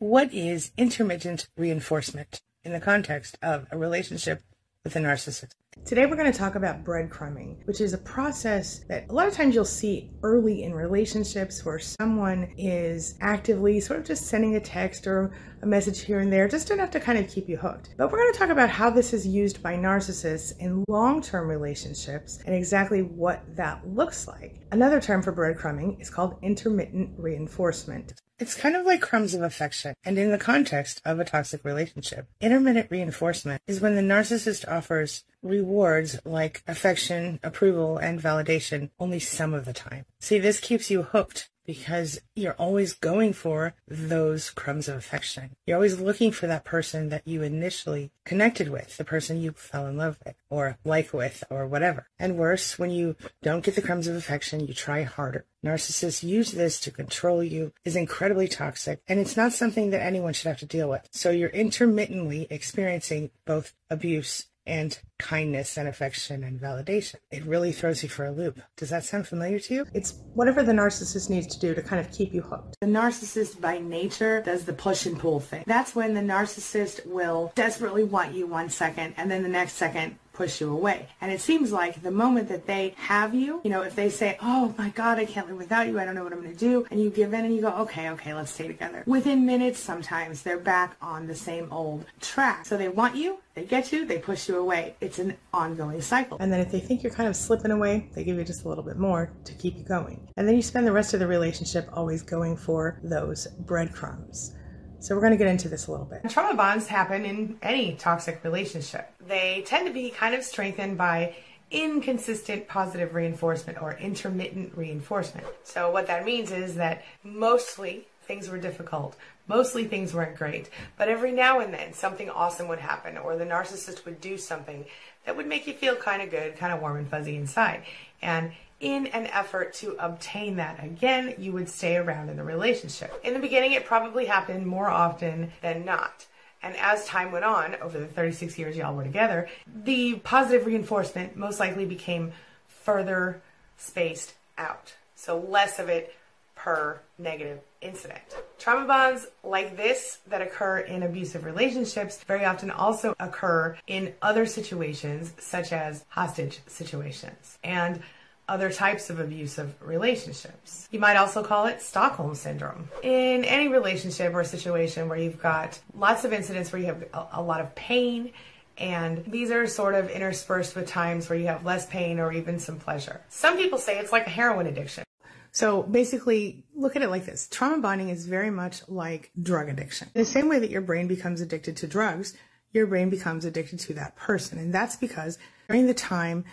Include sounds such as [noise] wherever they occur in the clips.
What is intermittent reinforcement in the context of a relationship with a narcissist? Today, we're going to talk about breadcrumbing, which is a process that a lot of times you'll see early in relationships where someone is actively sort of just sending a text or a message here and there, just enough to kind of keep you hooked. But we're going to talk about how this is used by narcissists in long term relationships and exactly what that looks like. Another term for breadcrumbing is called intermittent reinforcement. It's kind of like crumbs of affection, and in the context of a toxic relationship. Intermittent reinforcement is when the narcissist offers rewards like affection, approval, and validation only some of the time. See, this keeps you hooked because you're always going for those crumbs of affection. You're always looking for that person that you initially connected with, the person you fell in love with or like with or whatever. And worse, when you don't get the crumbs of affection, you try harder. Narcissists use this to control you, is incredibly toxic, and it's not something that anyone should have to deal with. So you're intermittently experiencing both abuse and kindness and affection and validation. It really throws you for a loop. Does that sound familiar to you? It's whatever the narcissist needs to do to kind of keep you hooked. The narcissist by nature does the push and pull thing. That's when the narcissist will desperately want you one second and then the next second push you away. And it seems like the moment that they have you, you know, if they say, oh my God, I can't live without you, I don't know what I'm going to do, and you give in and you go, okay, okay, let's stay together. Within minutes, sometimes they're back on the same old track. So they want you, they get you, they push you away. It's an ongoing cycle. And then if they think you're kind of slipping away, they give you just a little bit more to keep you going. And then you spend the rest of the relationship always going for those breadcrumbs. So we're going to get into this a little bit. Trauma bonds happen in any toxic relationship. They tend to be kind of strengthened by inconsistent positive reinforcement or intermittent reinforcement. So what that means is that mostly things were difficult. Mostly things weren't great. But every now and then something awesome would happen or the narcissist would do something that would make you feel kind of good, kind of warm and fuzzy inside. And in an effort to obtain that again, you would stay around in the relationship. In the beginning, it probably happened more often than not. And as time went on, over the 36 years y'all were together, the positive reinforcement most likely became further spaced out. So less of it per negative incident. Trauma bonds like this that occur in abusive relationships very often also occur in other situations, such as hostage situations. And other types of abusive relationships. You might also call it Stockholm Syndrome. In any relationship or situation where you've got lots of incidents where you have a, lot of pain, and these are sort of interspersed with times where you have less pain or even some pleasure. Some people say it's like a heroin addiction. So basically, look at it like this trauma bonding is very much like drug addiction. In the same way that your brain becomes addicted to drugs, your brain becomes addicted to that person. And that's because during the time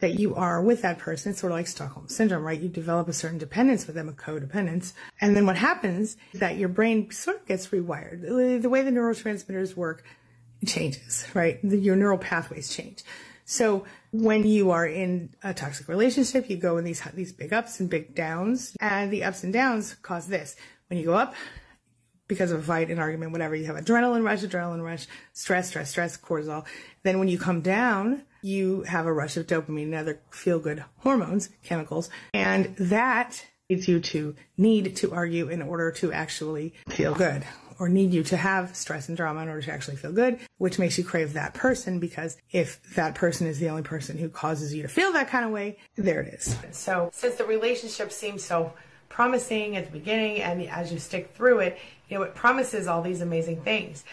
that you are with that person. It's sort of like Stockholm syndrome, right? You develop a certain dependence with them, a codependence. And then what happens is that your brain sort of gets rewired. The way the neurotransmitters work changes, right? Your neural pathways change. So when you are in a toxic relationship, you go in these, these big ups and big downs and the ups and downs cause this. When you go up, because of a fight, an argument, whatever, you have adrenaline rush, adrenaline rush, stress, stress, stress, cortisol. Then when you come down, you have a rush of dopamine and other feel good hormones, chemicals, and that leads you to need to argue in order to actually feel good or need you to have stress and drama in order to actually feel good, which makes you crave that person because if that person is the only person who causes you to feel that kind of way, there it is. So, since the relationship seems so promising at the beginning and as you stick through it, you know, it promises all these amazing things.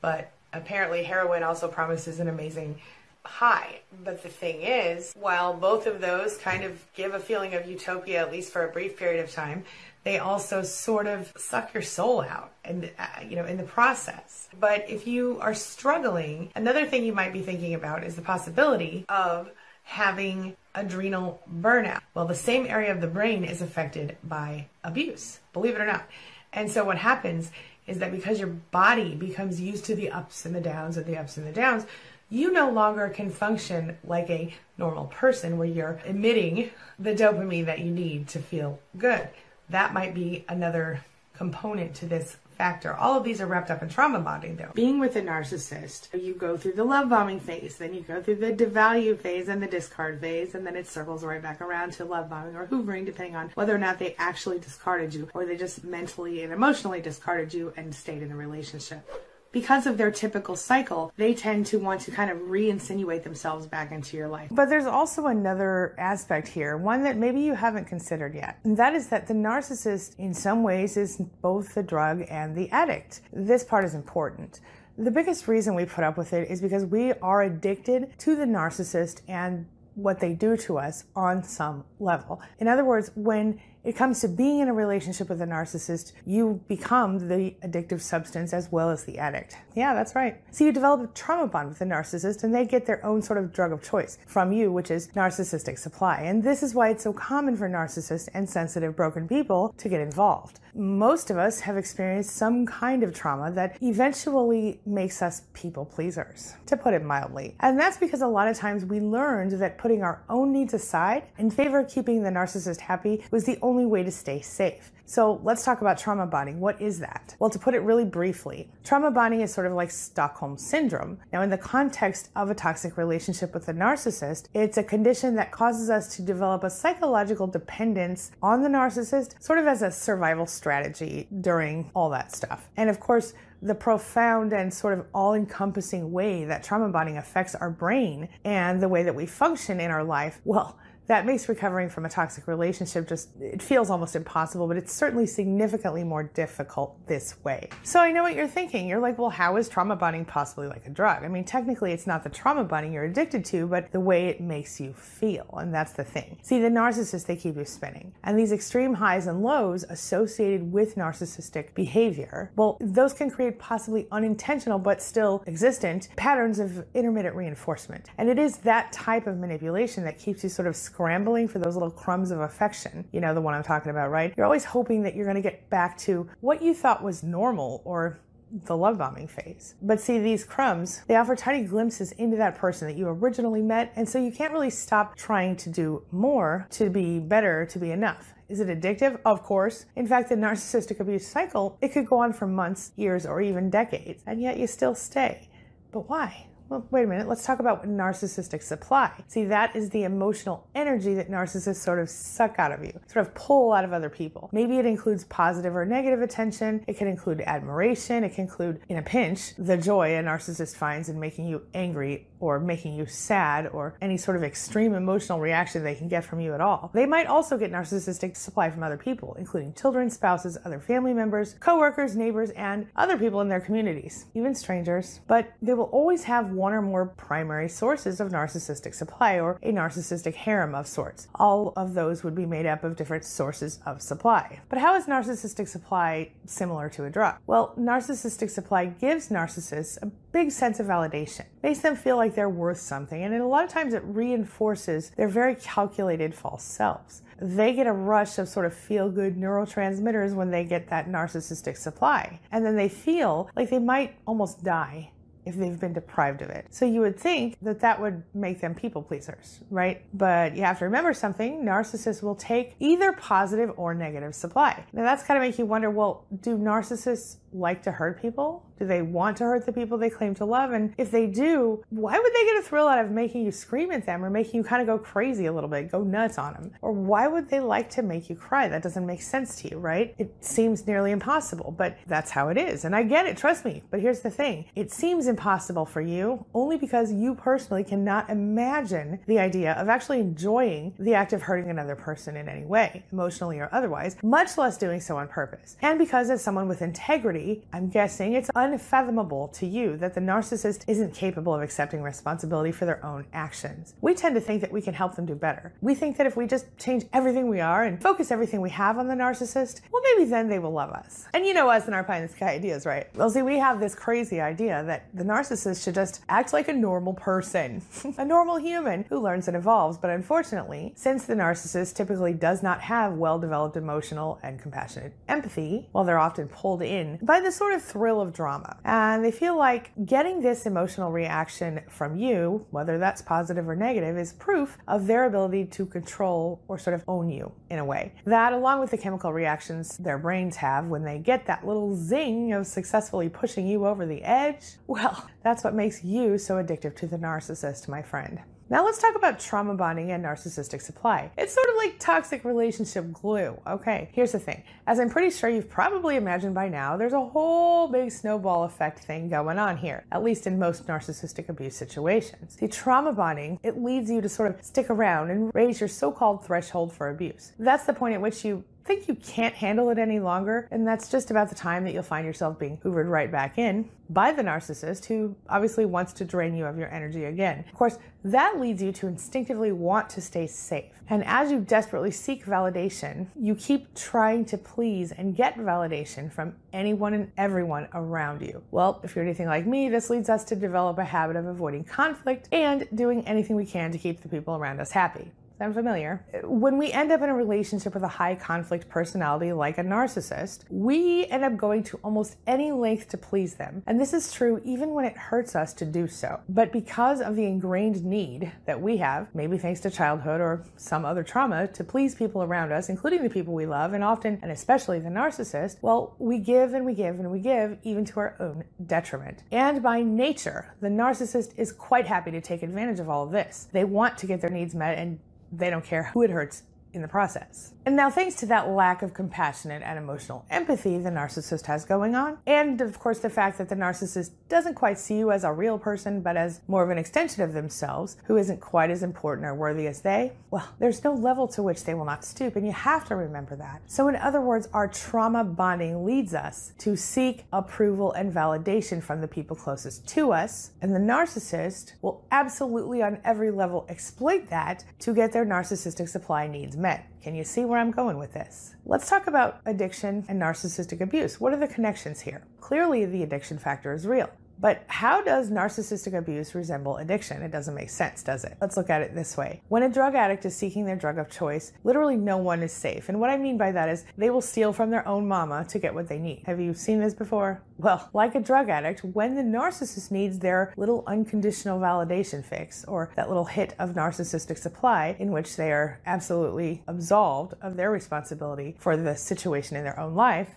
But apparently, heroin also promises an amazing high. But the thing is, while both of those kind of give a feeling of utopia, at least for a brief period of time, they also sort of suck your soul out and uh, you know in the process. But if you are struggling another thing you might be thinking about is the possibility of having adrenal burnout. Well the same area of the brain is affected by abuse believe it or not. And so what happens is that because your body becomes used to the ups and the downs and the ups and the downs you no longer can function like a normal person where you're emitting the dopamine that you need to feel good. That might be another component to this factor. All of these are wrapped up in trauma bonding though. Being with a narcissist, you go through the love bombing phase, then you go through the devalue phase and the discard phase, and then it circles right back around to love bombing or hoovering, depending on whether or not they actually discarded you or they just mentally and emotionally discarded you and stayed in the relationship because of their typical cycle, they tend to want to kind of reinsinuate themselves back into your life. But there's also another aspect here, one that maybe you haven't considered yet. And that is that the narcissist, in some ways, is both the drug and the addict. This part is important. The biggest reason we put up with it is because we are addicted to the narcissist and what they do to us on some level. In other words, when it comes to being in a relationship with a narcissist, you become the addictive substance as well as the addict. Yeah, that's right. So you develop a trauma bond with a narcissist and they get their own sort of drug of choice from you, which is narcissistic supply. And this is why it's so common for narcissists and sensitive broken people to get involved. Most of us have experienced some kind of trauma that eventually makes us people pleasers, to put it mildly. And that's because a lot of times we learned that putting our own needs aside in favor of keeping the narcissist happy was the only way to stay safe. So let's talk about trauma bonding. What is that? Well, to put it really briefly, trauma bonding is sort of like Stockholm syndrome. Now, in the context of a toxic relationship with a narcissist, it's a condition that causes us to develop a psychological dependence on the narcissist, sort of as a survival strategy during all that stuff. And of course, the profound and sort of all encompassing way that trauma bonding affects our brain and the way that we function in our life, well, that makes recovering from a toxic relationship just, it feels almost impossible, but it's certainly significantly more difficult this way. So I know what you're thinking. You're like, well, how is trauma bonding possibly like a drug? I mean, technically, it's not the trauma bonding you're addicted to, but the way it makes you feel. And that's the thing. See, the narcissist, they keep you spinning. And these extreme highs and lows associated with narcissistic behavior, well, those can create possibly unintentional, but still existent patterns of intermittent reinforcement. And it is that type of manipulation that keeps you sort of scrambling for those little crumbs of affection. You know, the one I'm talking about, right? You're always hoping that you're going to get back to what you thought was normal or the love bombing phase. But see, these crumbs, they offer tiny glimpses into that person that you originally met, and so you can't really stop trying to do more to be better, to be enough. Is it addictive? Of course. In fact, the [laughs] narcissistic abuse cycle, it could go on for months, years, or even decades, and yet you still stay. But why? Well, wait a minute. Let's talk about narcissistic supply. See, that is the emotional energy that narcissists sort of suck out of you, sort of pull out of other people. Maybe it includes positive or negative attention. It can include admiration. It can include, in a pinch, the joy a narcissist finds in making you angry or making you sad or any sort of extreme emotional reaction they can get from you at all. They might also get narcissistic supply from other people, including children, spouses, other family members, coworkers, neighbors, and other people in their communities, even strangers. But they will always have one or more primary sources of narcissistic supply or a narcissistic harem of sorts. All of those would be made up of different sources of supply. But how is narcissistic supply similar to a drug? Well, narcissistic supply gives narcissists a big sense of validation, makes them feel like they're worth something, and a lot of times it reinforces their very calculated false selves. They get a rush of sort of feel good neurotransmitters when they get that narcissistic supply, and then they feel like they might almost die if they've been deprived of it. So you would think that that would make them people pleasers, right? But you have to remember something narcissists will take either positive or negative supply. Now that's kind of make you wonder well, do narcissists like to hurt people? Do they want to hurt the people they claim to love? And if they do, why would they get a thrill out of making you scream at them or making you kind of go crazy a little bit, go nuts on them? Or why would they like to make you cry? That doesn't make sense to you, right? It seems nearly impossible, but that's how it is. And I get it, trust me. But here's the thing it seems impossible for you only because you personally cannot imagine the idea of actually enjoying the act of hurting another person in any way, emotionally or otherwise, much less doing so on purpose. And because as someone with integrity, I'm guessing it's unfathomable to you that the narcissist isn't capable of accepting responsibility for their own actions. We tend to think that we can help them do better. We think that if we just change everything we are and focus everything we have on the narcissist, well, maybe then they will love us. And you know us and our pie in the sky ideas, right? Well, see, we have this crazy idea that the narcissist should just act like a normal person, [laughs] a normal human who learns and evolves. But unfortunately, since the narcissist typically does not have well developed emotional and compassionate empathy, while they're often pulled in by the sort of thrill of drama. And they feel like getting this emotional reaction from you, whether that's positive or negative, is proof of their ability to control or sort of own you in a way. That, along with the chemical reactions their brains have when they get that little zing of successfully pushing you over the edge, well, that's what makes you so addictive to the narcissist, my friend. Now let's talk about trauma bonding and narcissistic supply. It's sort of like toxic relationship glue. Okay, here's the thing. As I'm pretty sure you've probably imagined by now, there's a whole big snowball effect thing going on here, at least in most narcissistic abuse situations. The trauma bonding, it leads you to sort of stick around and raise your so-called threshold for abuse. That's the point at which you think you can't handle it any longer, and that's just about the time that you'll find yourself being hoovered right back in by the narcissist who obviously wants to drain you of your energy again. Of course, that leads you to instinctively want to stay safe. And as you desperately seek validation, you keep trying to please and get validation from anyone and everyone around you. Well, if you're anything like me, this leads us to develop a habit of avoiding conflict and doing anything we can to keep the people around us happy. Sound familiar? When we end up in a relationship with a high conflict personality like a narcissist, we end up going to almost any length to please them. And this is true even when it hurts us to do so. But because of the ingrained need that we have, maybe thanks to childhood or some other trauma, to please people around us, including the people we love, and often and especially the narcissist, well, we give and we give and we give even to our own detriment. And by nature, the narcissist is quite happy to take advantage of all of this. They want to get their needs met and they don't care who it hurts in the process. And now, thanks to that lack of compassionate and emotional empathy the narcissist has going on, and of course the fact that the narcissist doesn't quite see you as a real person, but as more of an extension of themselves, who isn't quite as important or worthy as they, well, there's no level to which they will not stoop, and you have to remember that. So, in other words, our trauma bonding leads us to seek approval and validation from the people closest to us, and the narcissist will absolutely, on every level, exploit that to get their narcissistic supply needs met. Can you see where I'm going with this? Let's talk about addiction and narcissistic abuse. What are the connections here? Clearly, the addiction factor is real. But how does narcissistic abuse resemble addiction? It doesn't make sense, does it? Let's look at it this way. When a drug addict is seeking their drug of choice, literally no one is safe. And what I mean by that is they will steal from their own mama to get what they need. Have you seen this before? Well, like a drug addict, when the narcissist needs their little unconditional validation fix or that little hit of narcissistic supply in which they are absolutely absolved of their responsibility for the situation in their own life,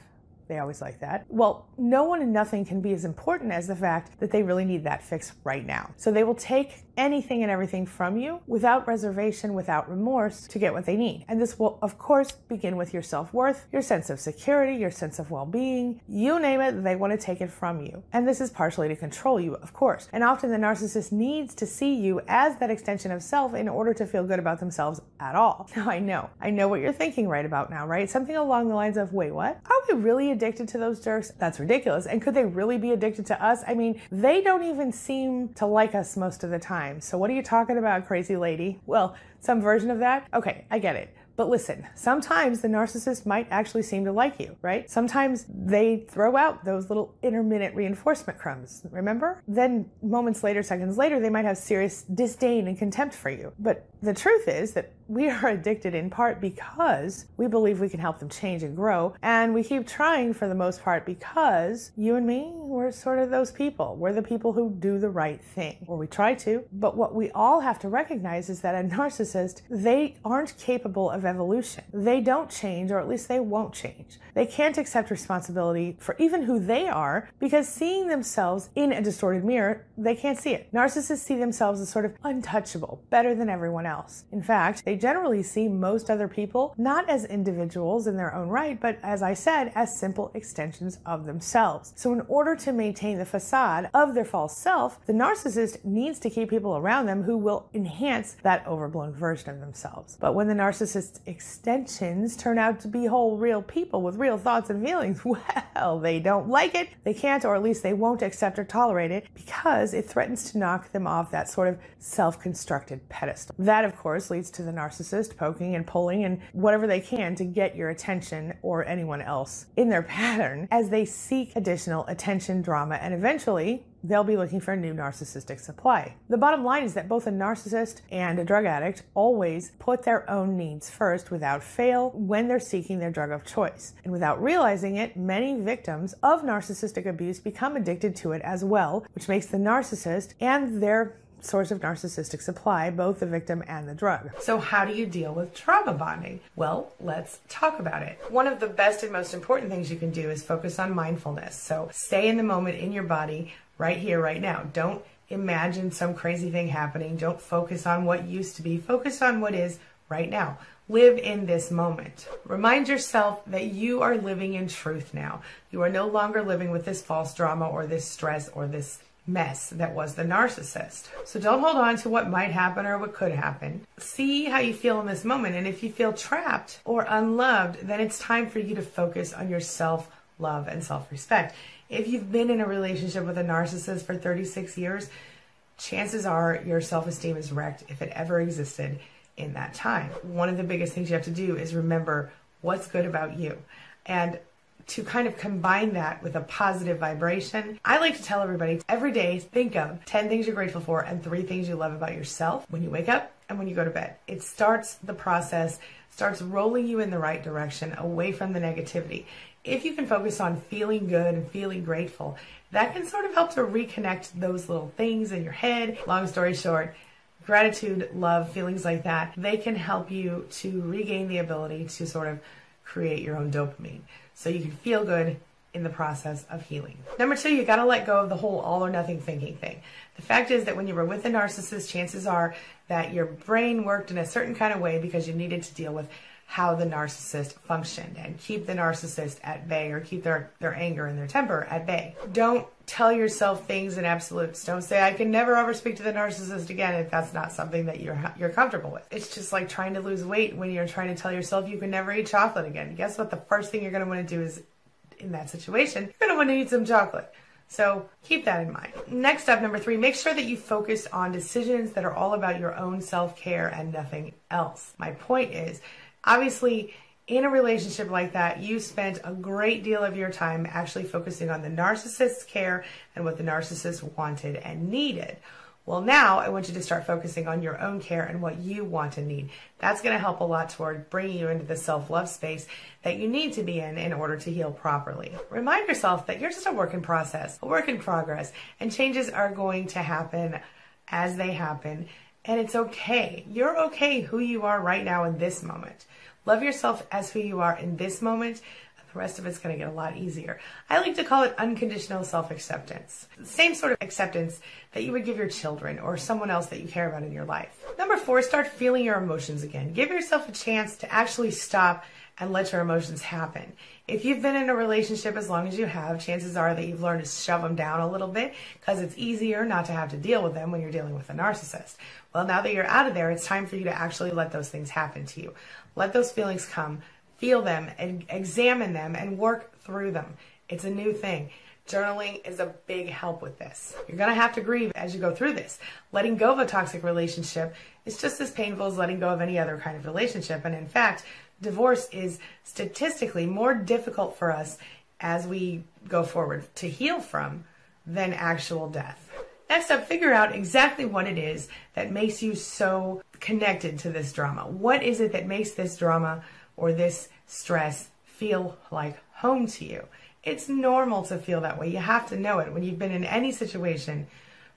they always like that. Well, no one and nothing can be as important as the fact that they really need that fix right now. So they will take anything and everything from you without reservation, without remorse to get what they need. And this will, of course, begin with your self worth, your sense of security, your sense of well being. You name it, they want to take it from you. And this is partially to control you, of course. And often the narcissist needs to see you as that extension of self in order to feel good about themselves at all. [laughs] Now, I know, I know what you're thinking right about now, right? Something along the lines of, wait, what? Are we really addicted to those jerks? That's ridiculous. And could they really be addicted to us? I mean, they don't even seem to like us most of the time. So, what are you talking about, crazy lady? Well, some version of that? Okay, I get it. But listen, sometimes the narcissist might actually seem to like you, right? Sometimes they throw out those little intermittent reinforcement crumbs, remember? Then moments later, seconds later, they might have serious disdain and contempt for you. But the truth is that we are [laughs] addicted in part because we believe we can help them change and grow. And we keep trying for the most part because you and me, we're sort of those people. We're the people who do the right thing, or we try to. But what we all have to recognize is that a narcissist, they aren't capable of evolution. They don't change, or at least they won't change. They can't accept responsibility for even who they are because seeing themselves in a distorted mirror, they can't see it. Narcissists see themselves as sort of untouchable, better than everyone else. In fact, they generally see most other people not as individuals in their own right, but as I said, as simple extensions of themselves. So in order to maintain the facade of their false self, the narcissist needs to keep people around them who will enhance that overblown version of themselves. But when the narcissist's extensions turn out to be whole real people with real thoughts and feelings, [laughs] well, they don't like it. They can't, or at least they won't accept or tolerate it because it threatens to knock them off that sort of self constructed pedestal. That, of course, leads to the narcissist poking and pulling and whatever they can to get your attention or anyone else in their [laughs] pattern as they seek additional attention, drama, and eventually they'll be looking for a new narcissistic supply. The bottom line is that both a narcissist and a drug addict always put their own needs first without fail when they're seeking their drug of choice. And without realizing it, many victims of narcissistic abuse become addicted to it as well, which makes the narcissist and their source of narcissistic supply, both the victim and the drug. So, how do you deal with trauma bonding? Well, let's talk about it. One of the best and most important things you can do is focus on mindfulness. So, stay in the moment in your body right here, right now. Don't imagine some crazy thing happening. Don't focus on what used to be. Focus on what is right now. Live in this moment. Remind yourself that you are living in truth now. You are no longer living with this false drama or this stress or this mess that was the narcissist. So don't hold on to what might happen or what could happen. See how you feel in this moment. And if you feel trapped or unloved, then it's time for you to focus on your self love and self respect. If you've been in a relationship with a narcissist for 36 years, chances are your self esteem is wrecked if it ever existed in that time. One of the biggest things you have to do is remember what's good about you. And to kind of combine that with a positive vibration, I like to tell everybody every day think of 10 things you're grateful for and three things you love about yourself when you wake up and when you go to bed. It starts the process, starts rolling you in the right direction away from the negativity. If you can focus on feeling good and feeling grateful, that can sort of help to reconnect those little things in your head. Long story short, gratitude, love, feelings like that, they can help you to regain the ability to sort of create your own dopamine so you can feel good in the process of healing. Number two, you got to let go of the whole all or nothing thinking thing. The fact is that when you were with a narcissist, chances are that your brain worked in a certain kind of way because you needed to deal with how the narcissist functioned and keep the narcissist at bay or keep their, their anger and their temper at bay. Don't tell yourself things in absolutes. Don't say I can never ever speak to the narcissist again if that's not something that you're you're comfortable with. It's just like trying to lose weight when you're trying to tell yourself you can never eat chocolate again. Guess what? The first thing you're going to want to do is in that situation, you're going to want to eat some chocolate. So keep that in mind. Next up, number three, make sure that you focus on decisions that are all about your own self care and nothing else. My point is, obviously, in a relationship like that, you spent a great deal of your time actually focusing on the narcissist's care and what the narcissist wanted and needed. Well, now I want you to start focusing on your own care and what you want and need. That's going to help a lot toward bringing you into the self love space that you need to be in in order to heal properly. Remind yourself that you're just a work in process, a work in progress, and changes are going to happen as they happen. And it's okay. You're okay who you are right now in this moment. Love yourself as who you are in this moment. The rest of it's going to get a lot easier. I like to call it unconditional self acceptance. Same sort of acceptance that you would give your children or someone else that you care about in your life. Number four, start feeling your emotions again. Give yourself a chance to actually stop and let your emotions happen. If you've been in a relationship as long as you have, chances are that you've learned to shove them down a little bit because it's easier not to have to deal with them when you're dealing with a narcissist. Well, now that you're out of there, it's time for you to actually let those things happen to you. Let those feelings come, feel them, and examine them and work through them. It's a new thing. Journaling is a big help with this. You're going to have to grieve as you go through this. Letting go of a toxic relationship is just as painful as letting go of any other kind of relationship. And in fact, divorce is statistically more difficult for us as we go forward to heal from than actual death. Next up, figure out exactly what it is that makes you so connected to this drama. What is it that makes this drama or this stress feel like home to you? It's normal to feel that way. You have to know it. When you've been in any situation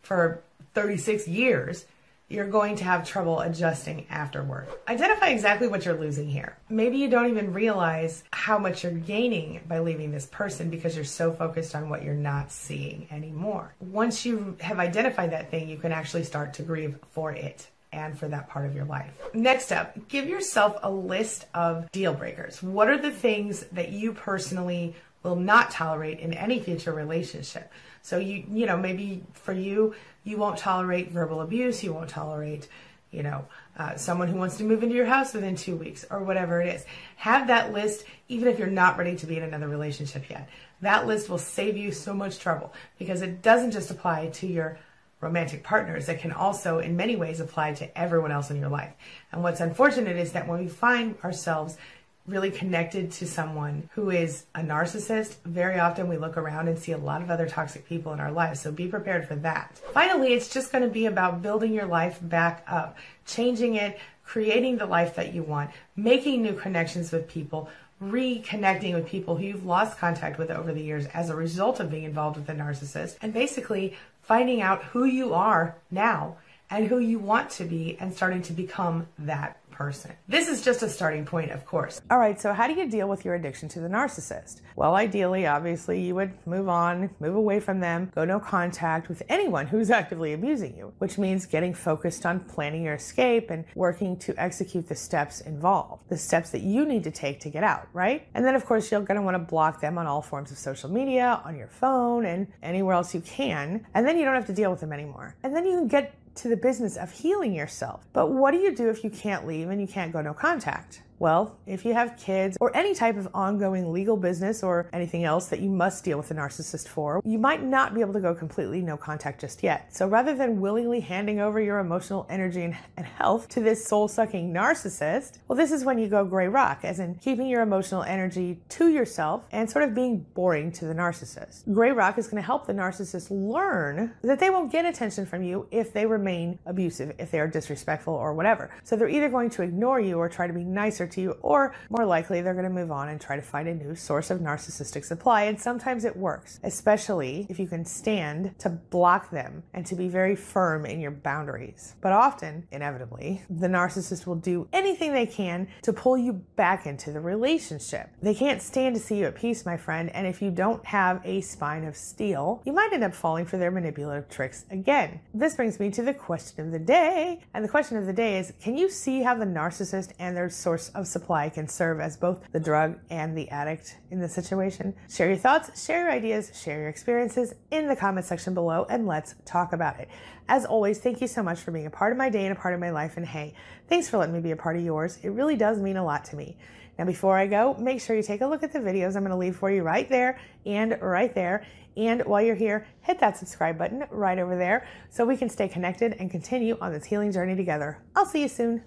for 36 years, you're going to have trouble adjusting afterward. Identify exactly what you're losing here. Maybe you don't even realize how much you're gaining by leaving this person because you're so focused on what you're not seeing anymore. Once you have identified that thing, you can actually start to grieve for it and for that part of your life. Next up, give yourself a list of deal breakers. What are the things that you personally will not tolerate in any future relationship? So you you know maybe for you you won't tolerate verbal abuse, you won't tolerate you know uh, someone who wants to move into your house within two weeks or whatever it is. Have that list even if you're not ready to be in another relationship yet. That list will save you so much trouble because it doesn't just apply to your romantic partners that can also, in many ways, apply to everyone else in your life. And what's unfortunate is that when we find ourselves really connected to someone who is a narcissist, very often we look around and see a lot of other toxic people in our lives. So be prepared for that. Finally, it's just going to be about building your life back up, changing it, creating the life that you want, making new connections with people, reconnecting with people who you've lost contact with over the years as a result of being involved with a narcissist, and basically finding out who you are now and who you want to be and starting to become that person. This is just a starting point, of course. All right, so how do you deal with your addiction to the narcissist? Well, ideally, obviously, you would move on, move away from them, go no contact with anyone who's [laughs] actively abusing you, which means getting focused on planning your escape and working to execute the steps involved, the steps that you need to take to get out, right? And then, of course, you're going to want to block them on all forms of social media, on your phone, and anywhere else you can. And then you don't have to deal with them anymore. And then you can get to the business of healing yourself. But what do you do if you can't leave and you can't go no contact? Well, if you have kids or any type of ongoing legal business or anything else that you must deal with a narcissist for, you might not be able to go completely no contact just yet. So rather than willingly handing over your emotional energy and, health to this soul sucking narcissist, well, this is when you go gray rock, as in keeping your emotional energy to yourself and sort of being boring to the narcissist. Gray rock is going to help the narcissist learn that they won't get attention from you if they remain abusive, if they are disrespectful or whatever. So they're either going to ignore you or try to be nicer to you, or more likely they're going to move on and try to find a new source of narcissistic supply. And sometimes it works, especially if you can stand to block them and to be very firm in your boundaries. But often, inevitably, the narcissist will do anything they can to pull you back into the relationship. They can't stand to see you at peace, my friend, and if you don't have a spine of steel, you might end up falling for their manipulative tricks again. This brings me to the question of the day. And the question of the day is can you see how the narcissist and their source of supply can serve as both the drug and the addict in the situation. Share your thoughts, share your ideas, share your experiences in the comment section below, and let's talk about it. As always, thank you so much for being a part of my day and a part of my life. And hey, thanks for letting me be a part of yours. It really does mean a lot to me. Now, before I go, make sure you take a look at the videos I'm going to leave for you right there and right there. And while you're here, hit that subscribe button right over there so we can stay connected and continue on this healing journey together. I'll see you soon.